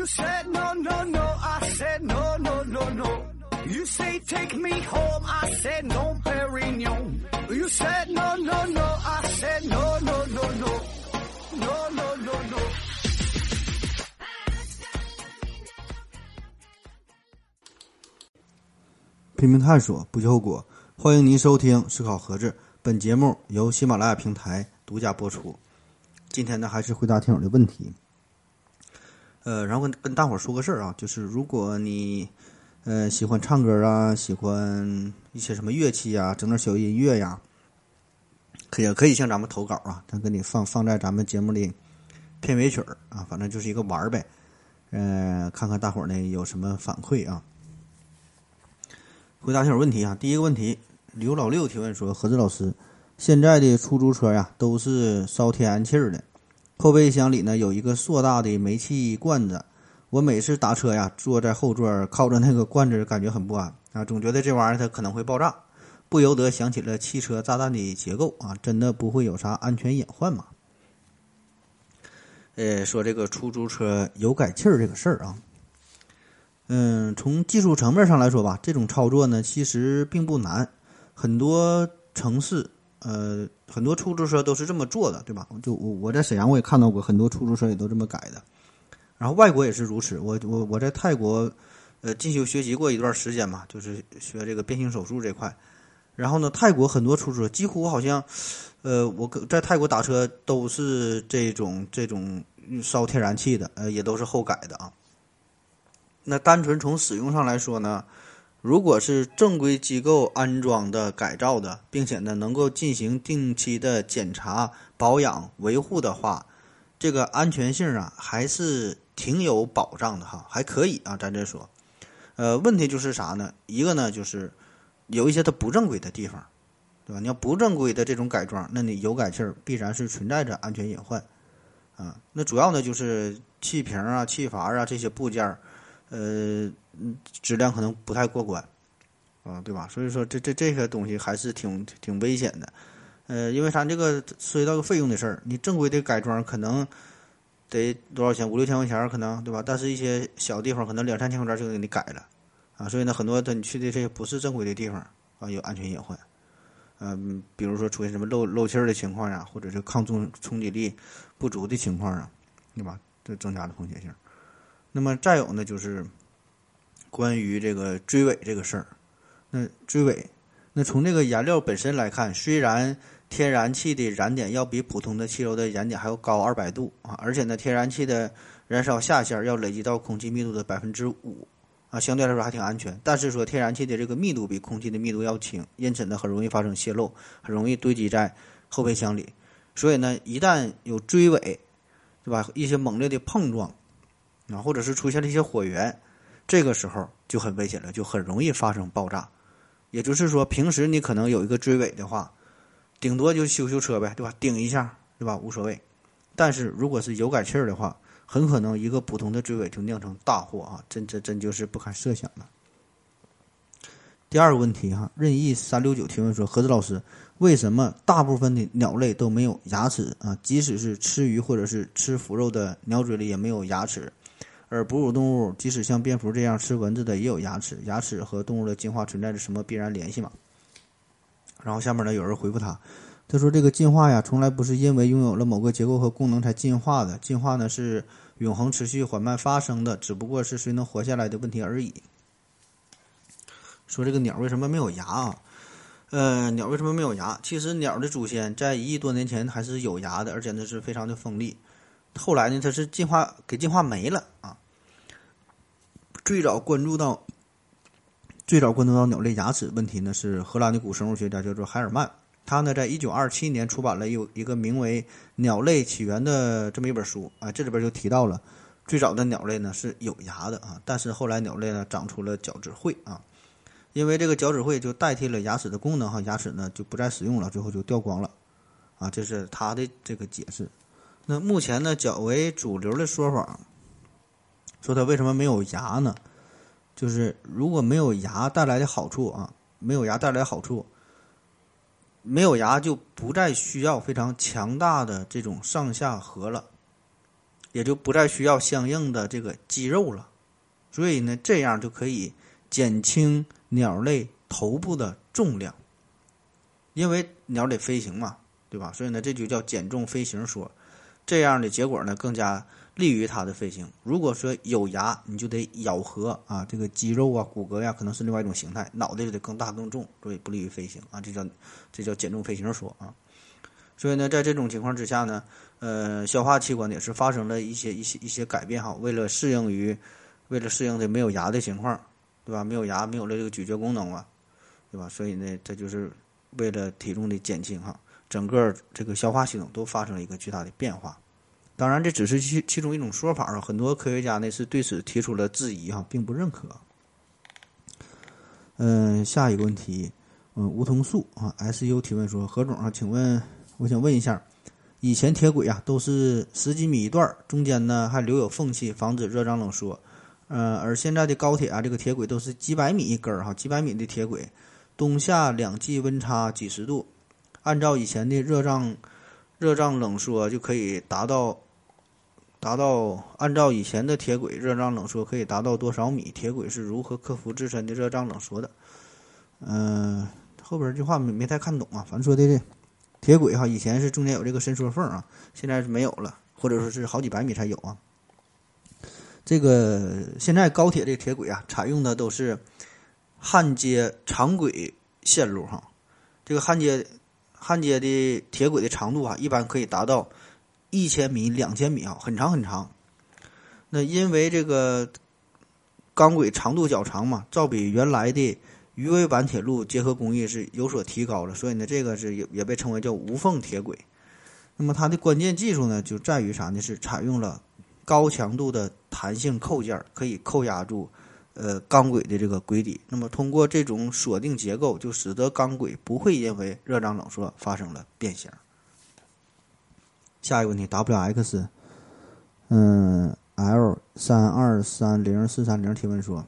You said no, no, no. I said no, no, no, no. You say take me home. I said no, Perignon. You said no, no, no. I said no, no, no, no. No, no, no, no. 拼命探索，不计后果。欢迎您收听《思考盒子》，本节目由喜马拉雅平台独家播出。今天呢，还是回答听友的问题。呃，然后跟跟大伙儿说个事儿啊，就是如果你呃喜欢唱歌啊，喜欢一些什么乐器啊，整点小音乐呀，可也可以向咱们投稿啊，咱给你放放在咱们节目里片尾曲儿啊，反正就是一个玩儿呗。呃，看看大伙儿呢有什么反馈啊。回答听友问题啊，第一个问题，刘老六提问说：何志老师，现在的出租车呀都是烧天然气儿的，后备箱里呢有一个硕大的煤气罐子，我每次打车呀坐在后座靠着那个罐子，感觉很不安啊，总觉得这玩意儿它可能会爆炸，不由得想起了汽车炸弹的结构啊，真的不会有啥安全隐患吗？呃，说这个出租车油改气儿这个事儿啊。嗯，从技术层面上来说吧，这种操作呢其实并不难，很多城市，呃，很多出租车都是这么做的，对吧？就我我在沈阳我也看到过很多出租车也都这么改的，然后外国也是如此。我我我在泰国，呃，进修学习过一段时间嘛，就是学这个变性手术这块。然后呢，泰国很多出租车几乎好像，呃，我在泰国打车都是这种这种烧天然气的，呃，也都是后改的啊。那单纯从使用上来说呢，如果是正规机构安装的改造的，并且呢能够进行定期的检查、保养、维护的话，这个安全性啊还是挺有保障的哈，还可以啊。咱这说，呃，问题就是啥呢？一个呢就是有一些它不正规的地方，对吧？你要不正规的这种改装，那你油改气儿必然是存在着安全隐患啊。那主要呢就是气瓶啊、气阀啊这些部件儿。嗯，质量可能不太过关，啊，对吧？所以说，这这这些东西还是挺挺危险的，呃，因为啥这个涉及到个费用的事儿，你正规的改装可能得多少钱？五六千块钱可能，对吧？但是一些小地方可能两三千块钱就给你改了，啊，所以呢，很多的你去的这些不是正规的地方啊，有安全隐患，嗯，比如说出现什么漏漏气儿的情况呀，或者是抗重冲击力不足的情况啊，对吧？这增加了风险性。那么再有呢，就是关于这个追尾这个事儿。那追尾，那从这个燃料本身来看，虽然天然气的燃点要比普通的汽油的燃点还要高二百度啊，而且呢，天然气的燃烧下限要累积到空气密度的百分之五啊，相对来说还挺安全。但是说天然气的这个密度比空气的密度要轻，因此呢，很容易发生泄漏，很容易堆积在后备箱里。所以呢，一旦有追尾，对吧？一些猛烈的碰撞。啊，或者是出现了一些火源，这个时候就很危险了，就很容易发生爆炸。也就是说，平时你可能有一个追尾的话，顶多就修修车呗，对吧？顶一下，对吧？无所谓。但是如果是油改气儿的话，很可能一个普通的追尾就酿成大祸啊！真真真就是不堪设想了。第二个问题哈，任意三六九提问说：何子老师，为什么大部分的鸟类都没有牙齿啊？即使是吃鱼或者是吃腐肉的鸟嘴里也没有牙齿？而哺乳动物，即使像蝙蝠这样吃蚊子的，也有牙齿。牙齿和动物的进化存在着什么必然联系吗？然后下面呢，有人回复他，他说：“这个进化呀，从来不是因为拥有了某个结构和功能才进化的。进化呢，是永恒、持续、缓慢发生的，只不过是谁能活下来的问题而已。”说这个鸟为什么没有牙啊？呃，鸟为什么没有牙？其实鸟的祖先在一亿多年前还是有牙的，而且呢是非常的锋利。后来呢，它是进化给进化没了。最早关注到最早关注到鸟类牙齿问题呢，是荷兰的古生物学家叫做海尔曼。他呢，在一九二七年出版了有一个名为《鸟类起源》的这么一本书啊。这里边就提到了最早的鸟类呢是有牙的啊，但是后来鸟类呢长出了角质喙啊，因为这个角质喙就代替了牙齿的功能哈，牙齿呢就不再使用了，最后就掉光了啊。这是他的这个解释。那目前呢，较为主流的说法，说它为什么没有牙呢？就是如果没有牙带来的好处啊，没有牙带来好处，没有牙就不再需要非常强大的这种上下颌了，也就不再需要相应的这个肌肉了。所以呢，这样就可以减轻鸟类头部的重量，因为鸟得飞行嘛，对吧？所以呢，这就叫减重飞行说。这样的结果呢，更加利于它的飞行。如果说有牙，你就得咬合啊，这个肌肉啊、骨骼呀，可能是另外一种形态，脑袋就得更大更重，所以不利于飞行啊。这叫这叫减重飞行说啊。所以呢，在这种情况之下呢，呃，消化器官也是发生了一些一些一些改变哈。为了适应于，为了适应这没有牙的情况，对吧？没有牙，没有了这个咀嚼功能嘛，对吧？所以呢，这就是为了体重的减轻哈。整个这个消化系统都发生了一个巨大的变化，当然这只是其其中一种说法啊，很多科学家呢是对此提出了质疑哈，并不认可。嗯，下一个问题，嗯，梧桐树啊，S U 提问说，何总啊，请问我想问一下，以前铁轨啊都是十几米一段，中间呢还留有缝隙，防止热胀冷缩，呃，而现在的高铁啊，这个铁轨都是几百米一根儿哈，几百米的铁轨，冬夏两季温差几十度。按照以前的热胀热胀冷缩就可以达到达到，按照以前的铁轨热胀冷缩可以达到多少米？铁轨是如何克服自身的热胀冷缩的？嗯，后边这话没没太看懂啊。反正说的这铁轨哈，以前是中间有这个伸缩缝啊，现在是没有了，或者说是好几百米才有啊。这个现在高铁这铁轨啊，采用的都是焊接长轨线路哈，这个焊接。焊接的铁轨的长度啊，一般可以达到一千米、两千米啊，很长很长。那因为这个钢轨长度较长嘛，照比原来的鱼尾板铁路结合工艺是有所提高了，所以呢，这个是也也被称为叫无缝铁轨。那么它的关键技术呢，就在于啥呢？是采用了高强度的弹性扣件，可以扣压住。呃，钢轨的这个轨底，那么通过这种锁定结构，就使得钢轨不会因为热胀冷缩发生了变形。下一个问题，W X，嗯，L 三二三零四三零提问说。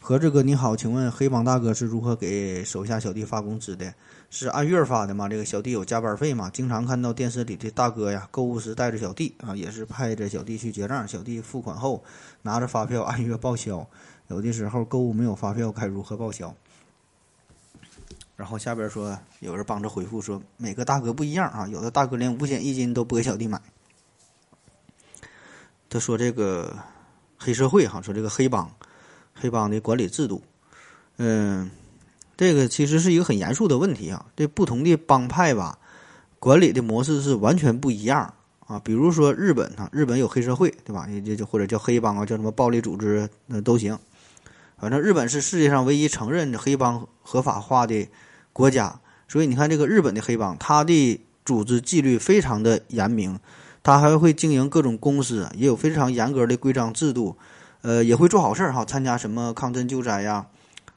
何志哥你好，请问黑帮大哥是如何给手下小弟发工资的？是按月发的吗？这个小弟有加班费吗？经常看到电视里的大哥呀，购物时带着小弟啊，也是派着小弟去结账，小弟付款后拿着发票按月报销。有的时候购物没有发票，该如何报销？然后下边说有人帮着回复说，每个大哥不一样啊，有的大哥连五险一金都不给小弟买。他说这个黑社会哈，说这个黑帮。黑帮的管理制度，嗯，这个其实是一个很严肃的问题啊。这不同的帮派吧，管理的模式是完全不一样啊。比如说日本啊，日本有黑社会，对吧？也就就或者叫黑帮啊，叫什么暴力组织，那都行。反正日本是世界上唯一承认黑帮合法化的国家，所以你看这个日本的黑帮，它的组织纪律非常的严明，它还会经营各种公司，也有非常严格的规章制度。呃，也会做好事儿哈，参加什么抗震救灾呀，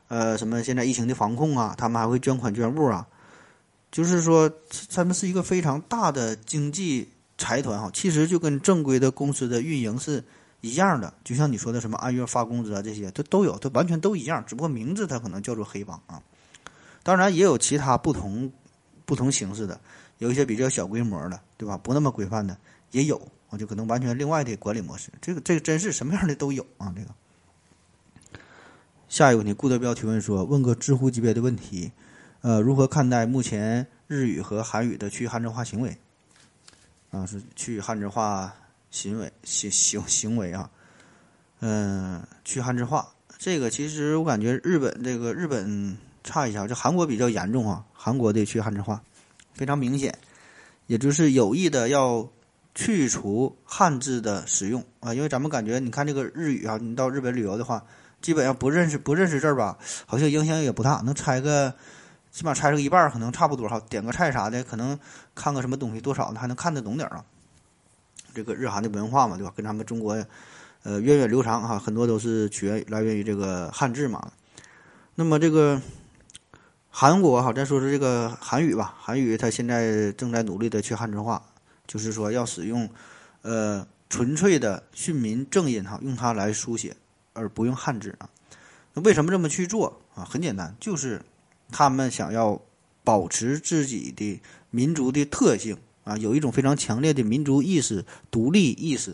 呃，什么现在疫情的防控啊，他们还会捐款捐物啊，就是说，他们是一个非常大的经济财团哈，其实就跟正规的公司的运营是一样的，就像你说的什么按月发工资啊这些，它都有，它完全都一样，只不过名字它可能叫做黑帮啊，当然也有其他不同不同形式的，有一些比较小规模的，对吧？不那么规范的也有。我就可能完全另外的管理模式，这个这个真是什么样的都有啊！这个下一个问题，顾德彪提问说：问个知乎级别的问题，呃，如何看待目前日语和韩语的去汉字化行为？啊，是去汉字化行为行行行为啊？嗯，去汉字化这个其实我感觉日本这个日本差一下，就韩国比较严重啊，韩国的去汉字化非常明显，也就是有意的要。去除汉字的使用啊，因为咱们感觉，你看这个日语啊，你到日本旅游的话，基本上不认识不认识字儿吧，好像影响也不大，能猜个，起码猜个一半可能差不多哈。点个菜啥的，可能看个什么东西，多少的还能看得懂点儿啊。这个日韩的文化嘛，对吧？跟咱们中国，呃，源远流长哈，很多都是取源来源于这个汉字嘛。那么这个韩国哈，再说说这个韩语吧，韩语它现在正在努力的去汉字化。就是说要使用，呃，纯粹的训民正音哈，用它来书写，而不用汉字啊。那为什么这么去做啊？很简单，就是他们想要保持自己的民族的特性啊，有一种非常强烈的民族意识、独立意识，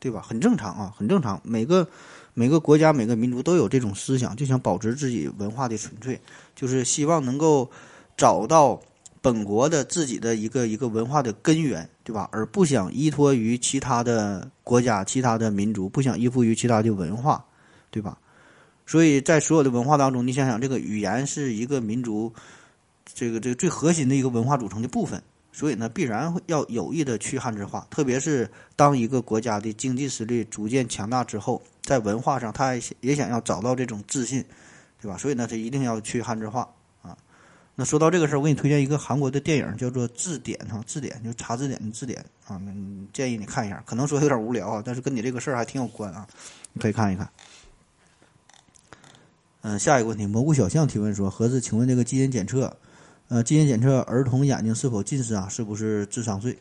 对吧？很正常啊，很正常。每个每个国家、每个民族都有这种思想，就想保持自己文化的纯粹，就是希望能够找到本国的自己的一个一个文化的根源，对吧？而不想依托于其他的国家、其他的民族，不想依附于其他的文化，对吧？所以在所有的文化当中，你想想，这个语言是一个民族这个这个最核心的一个文化组成的部分。所以呢，必然要有意的去汉字化，特别是当一个国家的经济实力逐渐强大之后，在文化上，他也想要找到这种自信，对吧？所以呢，他一定要去汉字化啊。那说到这个事儿，我给你推荐一个韩国的电影，叫做《字典》哈，《字典》就查字典的字典啊。那建议你看一下，可能说有点无聊啊，但是跟你这个事儿还挺有关啊，你可以看一看。嗯，下一个问题，蘑菇小象提问说：何子，请问这个基因检测？呃，基因检测儿童眼睛是否近视啊？是不是智商税？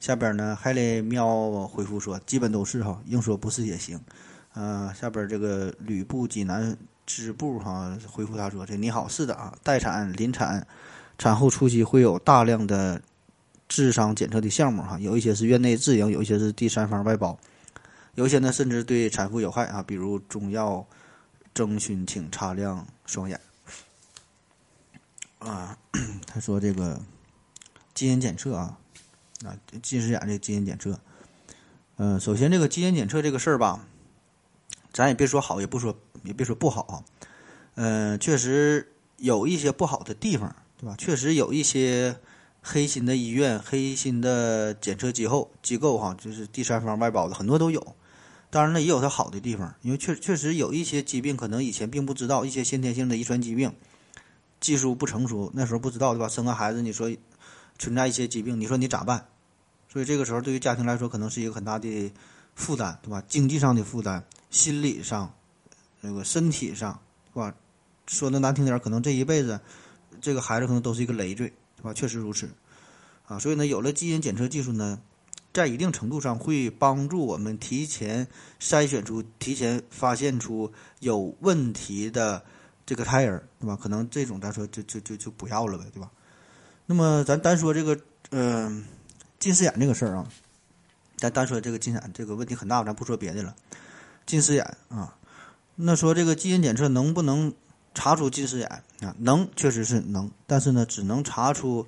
下边呢，海雷喵回复说，基本都是哈，硬说不是也行。呃，下边这个吕布济南支部哈回复他说，这你好，是的啊，待产、临产、产后初期会有大量的智商检测的项目哈，有一些是院内自营，有一些是第三方外包，有些呢甚至对产妇有害啊，比如中药征询请擦亮双眼。啊，他说这个基因检测啊，啊近视眼这基因检测，嗯，首先这个基因检测这个事儿吧，咱也别说好，也不说也别说不好啊，嗯，确实有一些不好的地方，对吧？确实有一些黑心的医院、黑心的检测机构机构哈，就是第三方外包的，很多都有。当然了，也有它好的地方，因为确确实有一些疾病可能以前并不知道，一些先天性的遗传疾病。技术不成熟，那时候不知道对吧？生个孩子，你说存在一些疾病，你说你咋办？所以这个时候对于家庭来说，可能是一个很大的负担，对吧？经济上的负担，心理上，那个身体上，是吧？说的难听点，可能这一辈子这个孩子可能都是一个累赘，对吧？确实如此啊。所以呢，有了基因检测技术呢，在一定程度上会帮助我们提前筛选出、提前发现出有问题的。这个胎儿，对吧？可能这种咱说就就就就不要了呗，对吧？那么咱单说这个，嗯，近视眼这个事儿啊，咱单说这个近视眼这个问题很大，咱不说别的了。近视眼啊，那说这个基因检测能不能查出近视眼啊？能，确实是能，但是呢，只能查出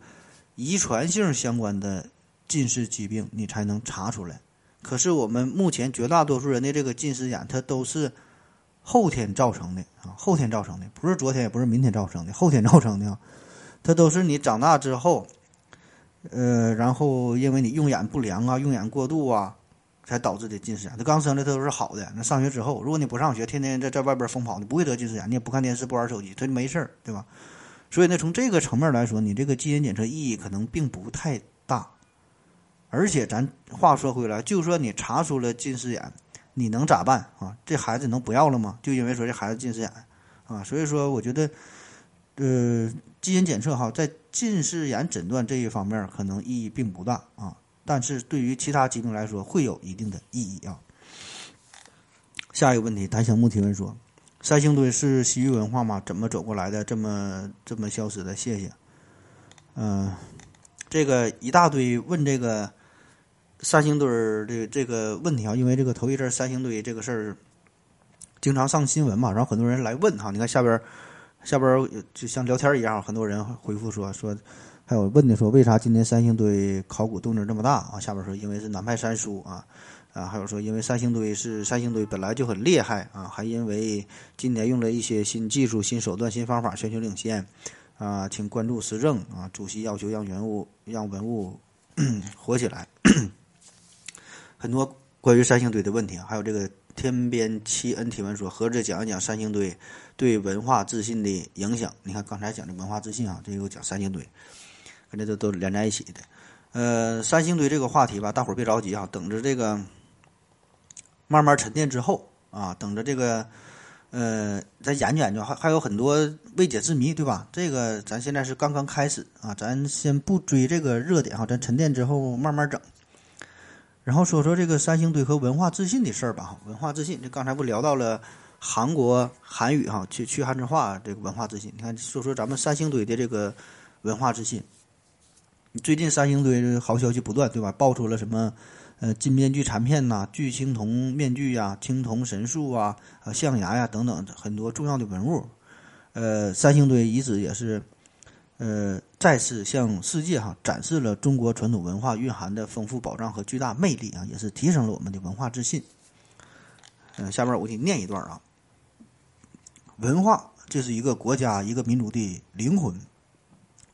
遗传性相关的近视疾病，你才能查出来。可是我们目前绝大多数人的这个近视眼，它都是。后天造成的啊，后天造成的，不是昨天，也不是明天造成的，后天造成的啊，它都是你长大之后，呃，然后因为你用眼不良啊，用眼过度啊，才导致的近视眼。它刚生的它都是好的，那上学之后，如果你不上学，天天在在外边疯跑，你不会得近视眼，你也不看电视，不玩手机，它就没事儿，对吧？所以呢，从这个层面来说，你这个基因检测意义可能并不太大。而且咱话说回来，就说你查出了近视眼。你能咋办啊？这孩子能不要了吗？就因为说这孩子近视眼，啊，所以说我觉得，呃，基因检测哈，在近视眼诊断这一方面可能意义并不大啊，但是对于其他疾病来说会有一定的意义啊。下一个问题，檀香木提问说：三星堆是西域文化吗？怎么走过来的？这么这么消失的？谢谢。嗯，这个一大堆问这个。三星堆儿的这个问题啊，因为这个头一阵三星堆这个事儿经常上新闻嘛，然后很多人来问哈。你看下边下边就像聊天一样，很多人回复说说，还有问的说为啥今年三星堆考古动静这么大啊？下边说因为是南派三叔啊啊，还有说因为三星堆是三星堆本来就很厉害啊，还因为今年用了一些新技术、新手段、新方法，全球领先啊，请关注时政啊。主席要求让文物让文物火起来。很多关于三星堆的问题啊，还有这个天边七恩提问说，合着讲一讲三星堆对文化自信的影响。你看刚才讲的文化自信啊，这又讲三星堆，跟这都都连在一起的。呃，三星堆这个话题吧，大伙儿别着急啊，等着这个慢慢沉淀之后啊，等着这个呃再研究研究，还还有很多未解之谜，对吧？这个咱现在是刚刚开始啊，咱先不追这个热点哈，咱沉淀之后慢慢整。然后说说这个三星堆和文化自信的事儿吧。文化自信，这刚才不聊到了韩国韩语哈，去去汉字化这个文化自信。你看，说说咱们三星堆的这个文化自信。最近三星堆好消息不断，对吧？爆出了什么呃金面具残片呐、巨青铜面具呀、青铜神树啊、啊象牙呀等等很多重要的文物。呃，三星堆遗址也是呃再次向世界哈展示了中国传统文化蕴含的丰富宝藏和巨大魅力啊，也是提升了我们的文化自信。嗯，下面我给你念一段啊。文化，这是一个国家、一个民族的灵魂。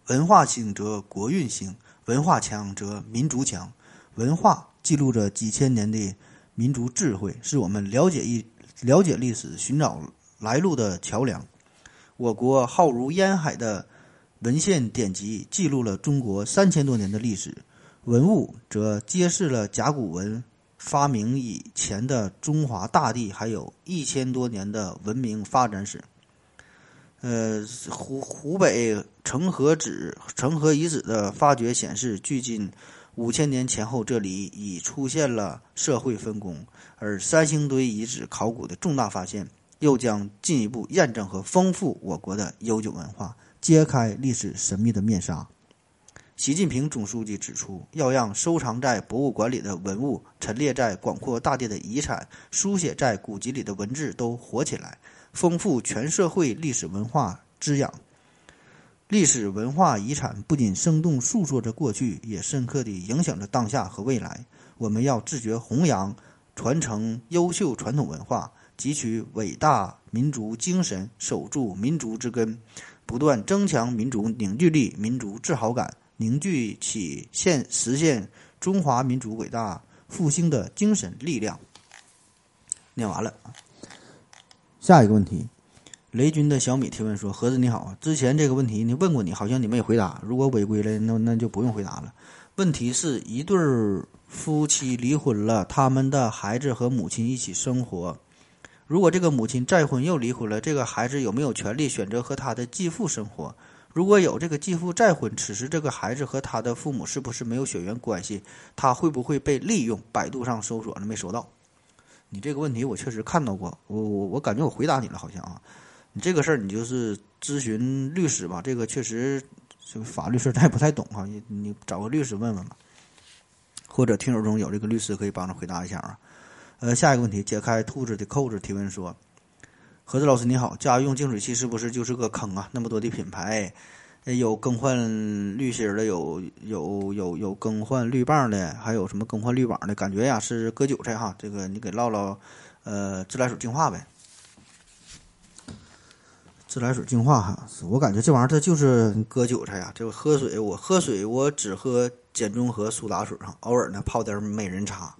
文化兴则国运兴，文化强则民族强。文化记录着几千年的民族智慧，是我们了解一了解历史、寻找来路的桥梁。我国浩如烟海的文献典籍记录了中国三千多年的历史，文物则揭示了甲骨文发明以前的中华大地还有一千多年的文明发展史。呃，湖湖北城河址城河遗址的发掘显示，距今五千年前后，这里已出现了社会分工。而三星堆遗址考古的重大发现，又将进一步验证和丰富我国的悠久文化，揭开历史神秘的面纱。习近平总书记指出，要让收藏在博物馆里的文物、陈列在广阔大地的遗产、书写在古籍里的文字都活起来。丰富全社会历史文化滋养，历史文化遗产不仅生动诉说着过去，也深刻地影响着当下和未来。我们要自觉弘扬、传承优秀传统文化，汲取伟大民族精神，守住民族之根，不断增强民族凝聚力、民族自豪感，凝聚起现实现中华民族伟大复兴的精神力量。念完了。下一个问题，雷军的小米提问说：“盒子你好，之前这个问题你问过你，好像你没回答。如果违规了，那那就不用回答了。问题是一对夫妻离婚了，他们的孩子和母亲一起生活。如果这个母亲再婚又离婚了，这个孩子有没有权利选择和他的继父生活？如果有，这个继父再婚，此时这个孩子和他的父母是不是没有血缘关系？他会不会被利用？百度上搜索了没？搜到。”你这个问题我确实看到过，我我我感觉我回答你了，好像啊，你这个事儿你就是咨询律师吧，这个确实就法律事儿咱也不太懂哈，你你找个律师问问吧，或者听友中有这个律师可以帮着回答一下啊。呃，下一个问题，解开兔子的扣子提问说，何子老师你好，家用净水器是不是就是个坑啊？那么多的品牌。有更换滤芯的，有有有有更换滤棒的，还有什么更换滤网的？感觉呀是割韭菜哈。这个你给唠唠，呃，自来水净化呗。自来水净化哈，我感觉这玩意儿它就是割韭菜呀。这个喝水，我喝水我只喝碱中和苏打水哈，偶尔呢泡点美人茶。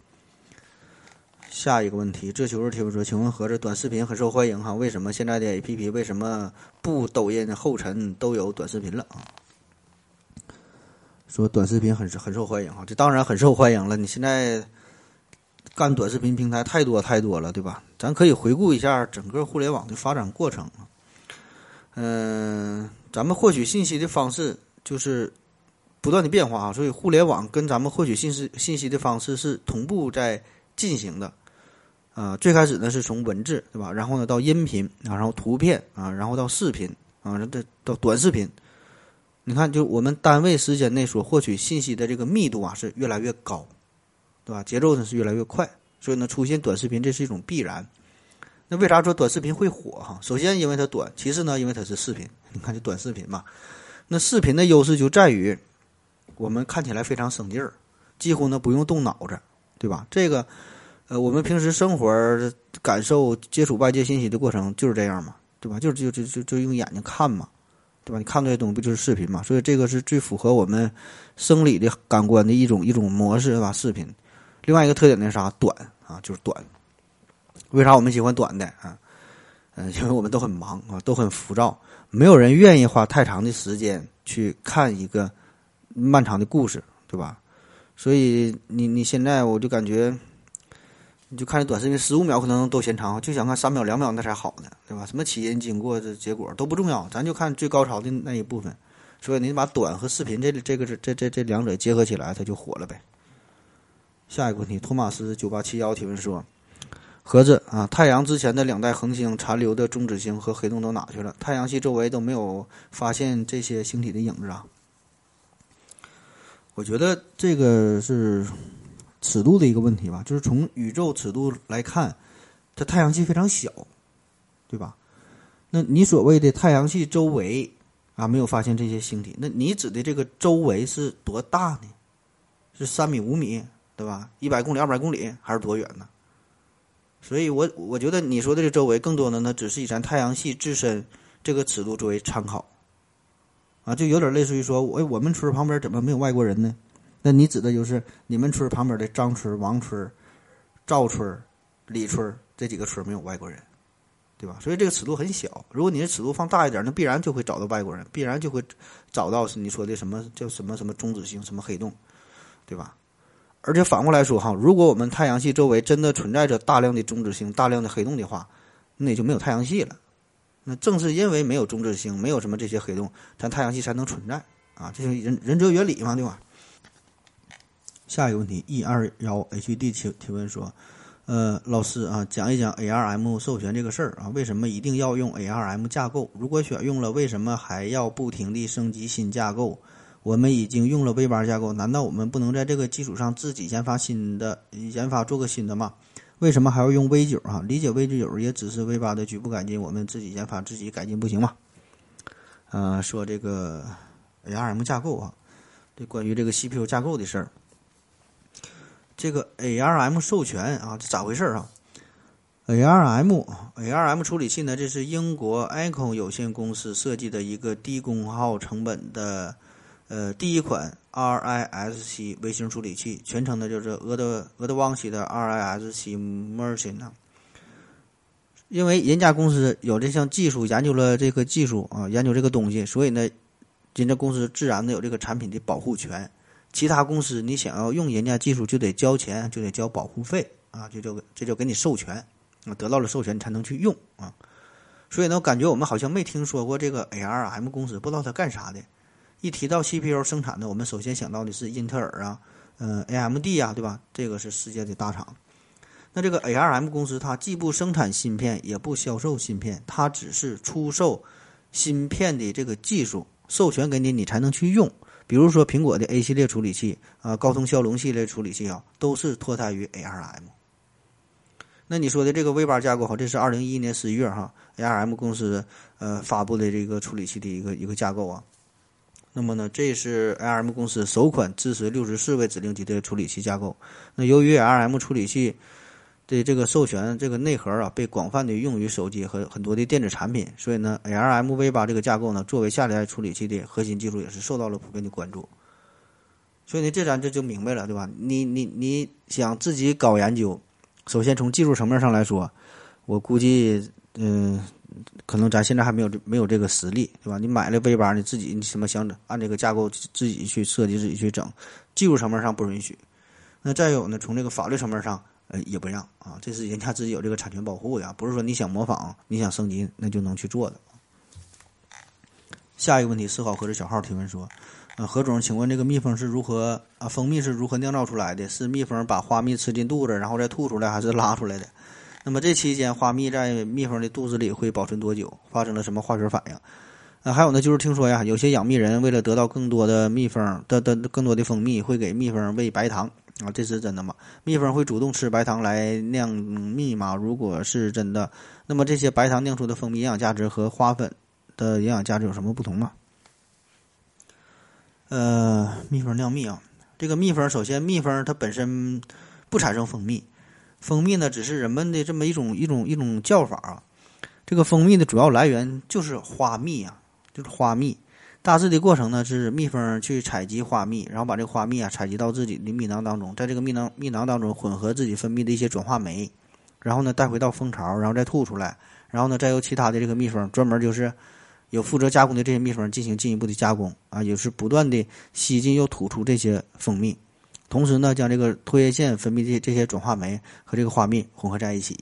下一个问题，这球是提问说，请问盒子短视频很受欢迎哈，为什么现在的 APP 为什么不抖音、后尘都有短视频了啊？说短视频很很受欢迎哈，这当然很受欢迎了。你现在干短视频平台太多太多了，对吧？咱可以回顾一下整个互联网的发展过程啊。嗯，咱们获取信息的方式就是不断的变化啊，所以互联网跟咱们获取信息信息的方式是同步在进行的。啊，最开始呢是从文字，对吧？然后呢到音频啊，然后图片啊，然后到视频啊，这到短视频。你看，就我们单位时间内所获取信息的这个密度啊是越来越高，对吧？节奏呢是越来越快，所以呢出现短视频这是一种必然。那为啥说短视频会火哈？首先因为它短，其次呢因为它是视频。你看这短视频嘛，那视频的优势就在于我们看起来非常省劲儿，几乎呢不用动脑子，对吧？这个。呃，我们平时生活感受、接触外界信息的过程就是这样嘛，对吧？就是就就就就用眼睛看嘛，对吧？你看这些东西不就是视频嘛？所以这个是最符合我们生理的感官的一种一种模式，对吧？视频。另外一个特点呢啥？短啊，就是短。为啥我们喜欢短的啊？嗯，因为我们都很忙啊，都很浮躁，没有人愿意花太长的时间去看一个漫长的故事，对吧？所以你你现在我就感觉。你就看这短视频，十五秒可能都嫌长，就想看三秒、两秒那才好呢，对吧？什么起因、经过、这结果都不重要，咱就看最高潮的那一部分。所以你把短和视频这这个这这这这两者结合起来，它就火了呗。下一个问题，托马斯九八七幺提问说：盒子啊，太阳之前的两代恒星残留的中子星和黑洞都哪去了？太阳系周围都没有发现这些星体的影子啊？我觉得这个是尺度的一个问题吧，就是从宇宙尺度来看，它太阳系非常小，对吧？那你所谓的太阳系周围啊，没有发现这些星体，那你指的这个周围是多大呢？是三米、五米，对吧？一百公里、二百公里，还是多远呢？所以我我觉得你说的这周围，更多的呢，只是以咱太阳系自身这个尺度作为参考。啊，就有点类似于说，我我们村旁边怎么没有外国人呢？那你指的就是你们村旁边的张村、王村、赵村、李村这几个村没有外国人，对吧？所以这个尺度很小。如果你的尺度放大一点，那必然就会找到外国人，必然就会找到你说的什么叫什么什么中子星、什么黑洞，对吧？而且反过来说哈，如果我们太阳系周围真的存在着大量的中子星、大量的黑洞的话，那也就没有太阳系了。那正是因为没有中子星，没有什么这些黑洞，咱太阳系才能存在啊！这是人人则原理嘛，对吧？下一个问题，e 二幺 hd 提提问说，呃，老师啊，讲一讲 ARM 授权这个事儿啊，为什么一定要用 ARM 架构？如果选用了，为什么还要不停地升级新架构？我们已经用了 V 八架构，难道我们不能在这个基础上自己研发新的，研发做个新的吗？为什么还要用 V 九啊？理解 V 九也只是 V 八的局部改进，我们自己研发自己改进不行吗？呃，说这个 ARM 架构啊，这关于这个 CPU 架构的事儿，这个 ARM 授权啊，这咋回事啊？ARM ARM 处理器呢，这是英国 Echo 有限公司设计的一个低功耗成本的。呃，第一款 RISC 微型处理器，全称呢就是俄德俄德旺西的 RISC Merchant 啊。因为人家公司有这项技术，研究了这个技术啊，研究这个东西，所以呢，人家公司自然的有这个产品的保护权。其他公司你想要用人家技术，就得交钱，就得交保护费啊，这就这就给你授权啊，得到了授权你才能去用啊。所以呢，我感觉我们好像没听说过这个 ARM 公司，不知道它干啥的。一提到 CPU 生产的，我们首先想到的是英特尔啊，嗯，AMD 呀，对吧？这个是世界的大厂。那这个 ARM 公司，它既不生产芯片，也不销售芯片，它只是出售芯片的这个技术，授权给你，你才能去用。比如说苹果的 A 系列处理器啊，高通骁龙系列处理器啊，都是脱胎于 ARM。那你说的这个 V 八架构，哈，这是二零一一年十一月哈，ARM 公司呃发布的这个处理器的一个一个架构啊。那么呢，这是 ARM 公司首款支持六十四位指令集的处理器架构。那由于 ARM 处理器的这个授权，这个内核啊被广泛的用于手机和很多的电子产品，所以呢，ARM V 八这个架构呢，作为下一代处理器的核心技术，也是受到了普遍的关注。所以呢，这咱这就明白了，对吧？你你你想自己搞研究，首先从技术层面上来说，我估计，嗯。可能咱现在还没有这没有这个实力，对吧？你买了 V 八，你自己你什么想按这个架构自己去设计、自己去整，技术层面上不允许。那再有呢，从这个法律层面上，呃，也不让啊。这是人家自己有这个产权保护呀，不是说你想模仿、你想升级那就能去做的。下一个问题，思考和这小号提问说：，呃，何总，请问这个蜜蜂是如何啊？蜂蜜是如何酿造出来的？是蜜蜂把花蜜吃进肚子，然后再吐出来，还是拉出来的？那么这期间，花蜜在蜜蜂的肚子里会保存多久？发生了什么化学反应？啊，还有呢，就是听说呀，有些养蜜人为了得到更多的蜜蜂的的更多的蜂蜜，会给蜜蜂喂白糖啊，这是真的吗？蜜蜂会主动吃白糖来酿蜜吗？如果是真的，那么这些白糖酿出的蜂蜜营养价值和花粉的营养价值有什么不同吗？呃，蜜蜂酿蜜啊，这个蜜蜂首先，蜜蜂它本身不产生蜂蜜。蜂蜜呢，只是人们的这么一种一种一种叫法啊。这个蜂蜜的主要来源就是花蜜啊，就是花蜜。大致的过程呢，是蜜蜂去采集花蜜，然后把这个花蜜啊采集到自己的蜜囊当中，在这个蜜囊蜜囊当中混合自己分泌的一些转化酶，然后呢带回到蜂巢，然后再吐出来，然后呢再由其他的这个蜜蜂专门就是有负责加工的这些蜜蜂进行进一步的加工啊，也是不断的吸进又吐出这些蜂蜜。同时呢，将这个唾液腺分泌的这些转化酶和这个花蜜混合在一起。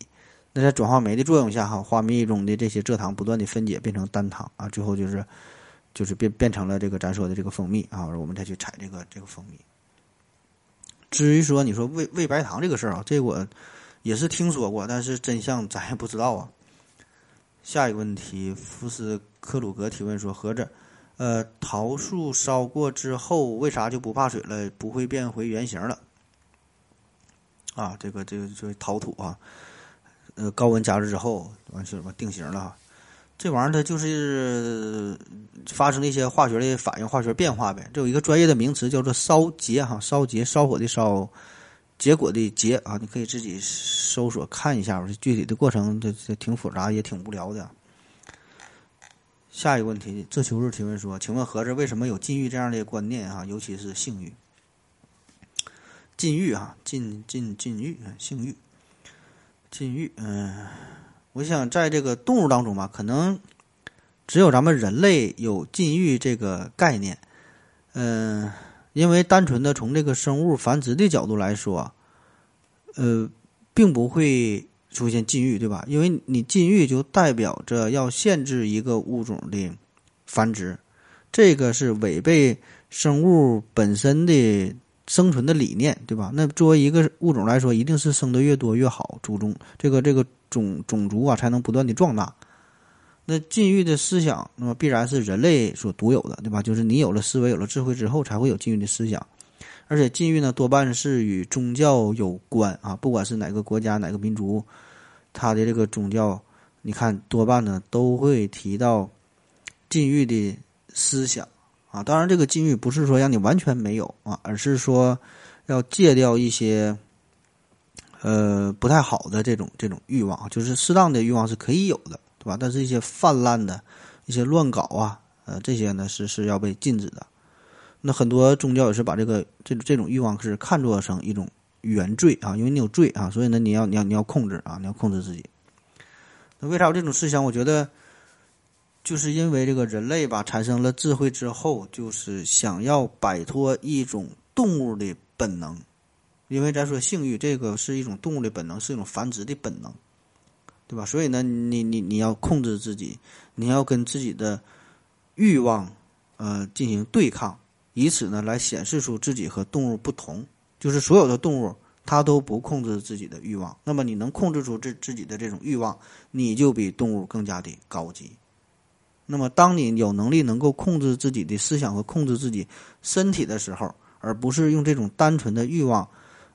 那在转化酶的作用下，哈，花蜜中的这些蔗糖不断的分解变成单糖啊，最后就是，就是变变成了这个咱说的这个蜂蜜啊，我们再去采这个这个蜂蜜。至于说你说喂喂白糖这个事儿啊，这我也是听说过，但是真相咱也不知道啊。下一个问题，福斯克鲁格提问说：合着呃，桃树烧过之后，为啥就不怕水了？不会变回原形了？啊，这个这个就是陶土啊，呃，高温加热之后完事儿吧，定型了哈。这玩意儿它就是发生了一些化学的反应、化学变化呗。这有一个专业的名词叫做烧结哈，烧结，烧火的烧，结果的结啊，你可以自己搜索看一下，这具体的过程这这挺复杂，也挺无聊的。下一个问题，这秋日提问说：“请问盒子为什么有禁欲这样的观念啊？尤其是性欲，禁欲啊，禁禁禁欲，性欲，禁欲。嗯，我想在这个动物当中吧，可能只有咱们人类有禁欲这个概念。嗯，因为单纯的从这个生物繁殖的角度来说，呃，并不会。”出现禁欲，对吧？因为你禁欲就代表着要限制一个物种的繁殖，这个是违背生物本身的生存的理念，对吧？那作为一个物种来说，一定是生的越多越好，祖宗这个这个种种族啊才能不断的壮大。那禁欲的思想，那么必然是人类所独有的，对吧？就是你有了思维、有了智慧之后，才会有禁欲的思想。而且禁欲呢，多半是与宗教有关啊，不管是哪个国家、哪个民族。他的这个宗教，你看多半呢都会提到禁欲的思想啊。当然，这个禁欲不是说让你完全没有啊，而是说要戒掉一些呃不太好的这种这种欲望，就是适当的欲望是可以有的，对吧？但是一些泛滥的一些乱搞啊，呃，这些呢是是要被禁止的。那很多宗教也是把这个这这种欲望是看作成一种。原罪啊，因为你有罪啊，所以呢，你要你要你要控制啊，你要控制自己。那为啥有这种思想？我觉得，就是因为这个人类吧，产生了智慧之后，就是想要摆脱一种动物的本能。因为咱说性欲，这个是一种动物的本能，是一种繁殖的本能，对吧？所以呢，你你你要控制自己，你要跟自己的欲望呃进行对抗，以此呢来显示出自己和动物不同。就是所有的动物，它都不控制自己的欲望。那么你能控制住自自己的这种欲望，你就比动物更加的高级。那么当你有能力能够控制自己的思想和控制自己身体的时候，而不是用这种单纯的欲望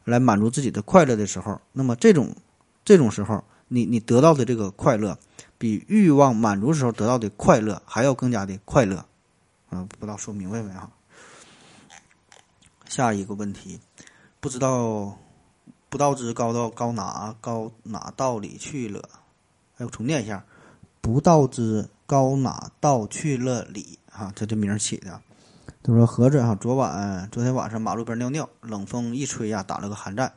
来满足自己的快乐的时候，那么这种这种时候，你你得到的这个快乐，比欲望满足时候得到的快乐还要更加的快乐。嗯，不知道说明白没哈？下一个问题。不知道，不道之高到高哪高哪道里去了？哎，我重念一下，不道之高哪道去了里？哈，这这名儿起的。他说：“盒子哈，昨晚昨天晚上马路边尿尿，冷风一吹呀，打了个寒战。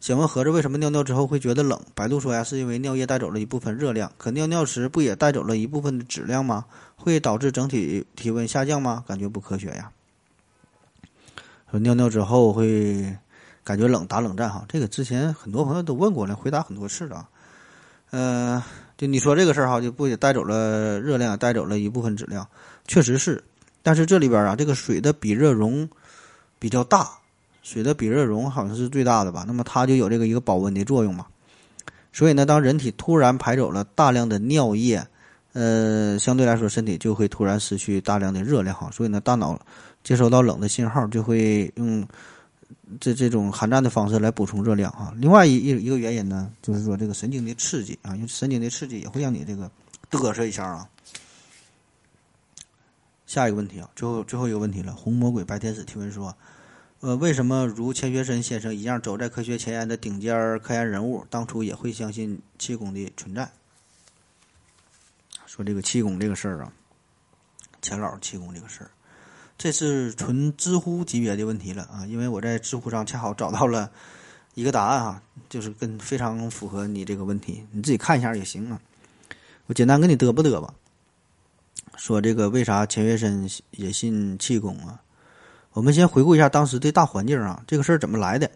想问盒子为什么尿尿之后会觉得冷？百度说呀，是因为尿液带走了一部分热量。可尿尿时不也带走了一部分的质量吗？会导致整体体温下降吗？感觉不科学呀。”说尿尿之后会感觉冷，打冷战哈。这个之前很多朋友都问过了，回答很多次了。呃，就你说这个事儿哈，就不也带走了热量，带走了一部分质量，确实是。但是这里边啊，这个水的比热容比较大，水的比热容好像是最大的吧？那么它就有这个一个保温的作用嘛。所以呢，当人体突然排走了大量的尿液，呃，相对来说身体就会突然失去大量的热量哈。所以呢，大脑。接收到冷的信号，就会用这这种寒战的方式来补充热量啊。另外一一一个原因呢，就是说这个神经的刺激啊，因为神经的刺激也会让你这个嘚瑟一下啊。下一个问题啊，最后最后一个问题了。红魔鬼白天使提问说：呃，为什么如钱学森先生一样走在科学前沿的顶尖科研人物，当初也会相信气功的存在？说这个气功这个事儿啊，钱老气功这个事儿。这是纯知乎级别的问题了啊！因为我在知乎上恰好找到了一个答案哈，就是跟非常符合你这个问题，你自己看一下也行啊。我简单跟你嘚啵嘚吧，说这个为啥钱学森也信气功啊？我们先回顾一下当时的大环境啊，这个事儿怎么来的？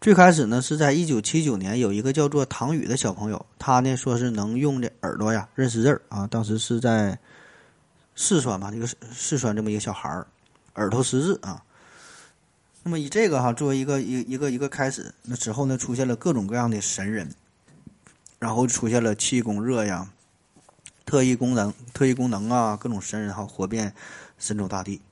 最开始呢是在一九七九年，有一个叫做唐宇的小朋友，他呢说是能用的耳朵呀认识字儿啊，当时是在。四川吧，这个四川这么一个小孩儿，耳朵识字啊。那么以这个哈作为一个一一个一个开始，那之后呢出现了各种各样的神人，然后出现了气功热呀特异功能、特异功能啊，各种神人哈，火遍神州大地。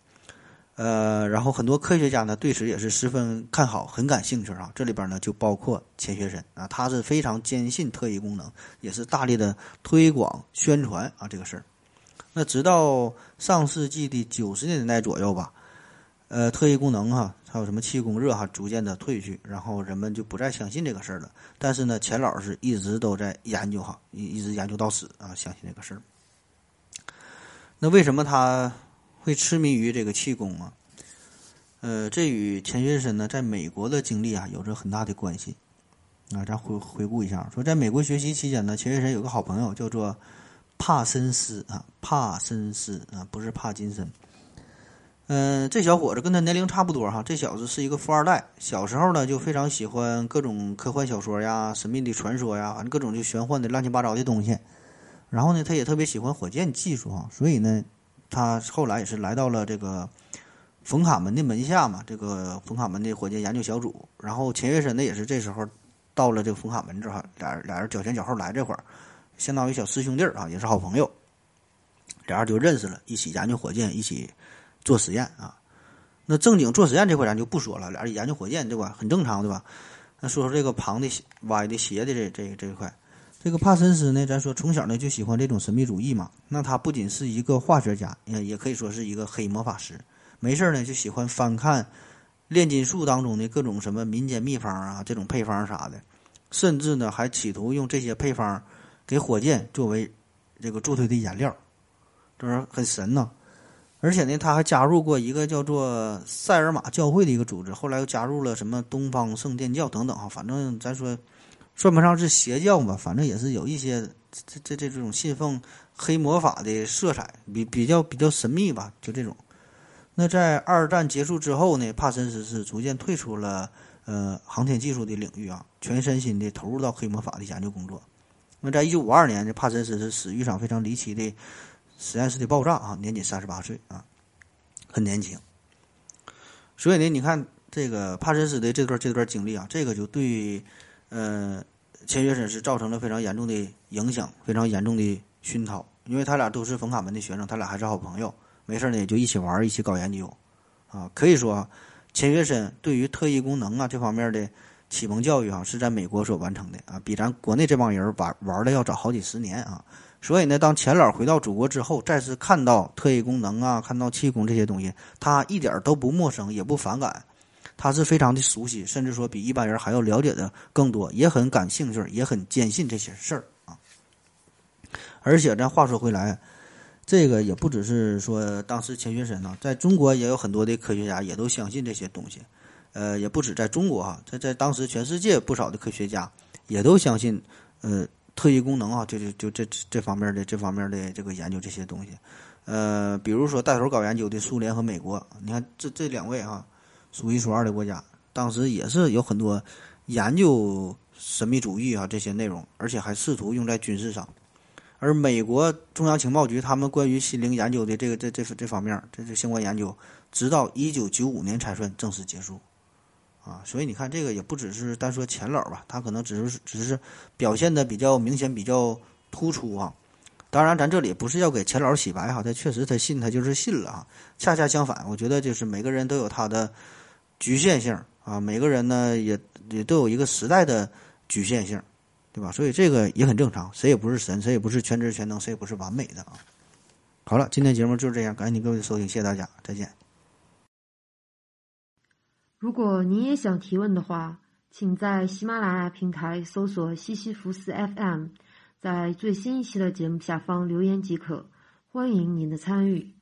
呃，然后很多科学家呢对此也是十分看好，很感兴趣啊。这里边呢就包括钱学森啊，他是非常坚信特异功能，也是大力的推广宣传啊这个事儿。那直到上世纪的九十年代左右吧，呃，特异功能哈，还有什么气功热哈，逐渐的退去，然后人们就不再相信这个事儿了。但是呢，钱老师一直都在研究哈，一一直研究到死啊，相信这个事儿。那为什么他？会痴迷于这个气功啊，呃，这与钱学森呢在美国的经历啊有着很大的关系啊。咱回回顾一下，说在美国学习期间呢，钱学森有个好朋友叫做帕森斯啊，帕森斯啊，不是帕金森。嗯，这小伙子跟他年龄差不多哈，这小子是一个富二代，小时候呢就非常喜欢各种科幻小说呀、神秘的传说呀，反正各种就玄幻的乱七八糟的东西。然后呢，他也特别喜欢火箭技术啊，所以呢。他后来也是来到了这个冯卡门的门下嘛，这个冯卡门的火箭研究小组。然后钱学森呢也是这时候到了这个冯卡门这哈，俩人俩人脚前脚后来这会儿，相当于小师兄弟啊，也是好朋友。俩人就认识了，一起研究火箭，一起做实验啊。那正经做实验这块咱就不说了，俩人研究火箭对吧？很正常对吧？那说说这个旁的、歪的、斜的这这这一块。这个帕森斯呢，咱说从小呢就喜欢这种神秘主义嘛。那他不仅是一个化学家，也也可以说是一个黑魔法师。没事呢就喜欢翻看炼金术当中的各种什么民间秘方啊，这种配方啥的，甚至呢还企图用这些配方给火箭作为这个助推的燃料，这是很神呐。而且呢，他还加入过一个叫做塞尔玛教会的一个组织，后来又加入了什么东方圣殿教等等哈。反正咱说。算不上是邪教吧，反正也是有一些这这这这种信奉黑魔法的色彩，比比较比较神秘吧，就这种。那在二战结束之后呢，帕森斯是逐渐退出了呃航天技术的领域啊，全身心的投入到黑魔法的研究工作。那在一九五二年，这帕森斯是死于一场非常离奇的实验室的爆炸啊，年仅三十八岁啊，很年轻。所以呢，你看这个帕森斯的这段这段经历啊，这个就对。呃，钱学森是造成了非常严重的影响，非常严重的熏陶，因为他俩都是冯卡门的学生，他俩还是好朋友，没事呢也就一起玩，一起搞研究，啊，可以说，钱学森对于特异功能啊这方面的启蒙教育啊，是在美国所完成的啊，比咱国内这帮人玩玩的要早好几十年啊，所以呢，当钱老回到祖国之后，再次看到特异功能啊，看到气功这些东西，他一点都不陌生，也不反感。他是非常的熟悉，甚至说比一般人还要了解的更多，也很感兴趣，也很坚信这些事儿啊。而且咱话说回来，这个也不只是说当时钱学森呢，在中国也有很多的科学家也都相信这些东西。呃，也不止在中国哈，在在当时全世界不少的科学家也都相信，呃，特异功能啊，就就就这这方面的这方面的这个研究这些东西。呃，比如说带头搞研究的苏联和美国，你看这这两位哈。数一数二的国家，当时也是有很多研究神秘主义啊这些内容，而且还试图用在军事上。而美国中央情报局他们关于心灵研究的这个这这这方面，这这相关研究，直到一九九五年才算正式结束。啊，所以你看，这个也不只是单说钱老吧，他可能只是只是表现的比较明显、比较突出啊。当然，咱这里不是要给钱老洗白哈，他确实他信，他就是信了啊。恰恰相反，我觉得就是每个人都有他的。局限性啊，每个人呢也也都有一个时代的局限性，对吧？所以这个也很正常，谁也不是神，谁也不是全知全能，谁也不是完美的啊。好了，今天节目就是这样，感谢您各位的收听，谢谢大家，再见。如果您也想提问的话，请在喜马拉雅平台搜索西西弗斯 FM，在最新一期的节目下方留言即可，欢迎您的参与。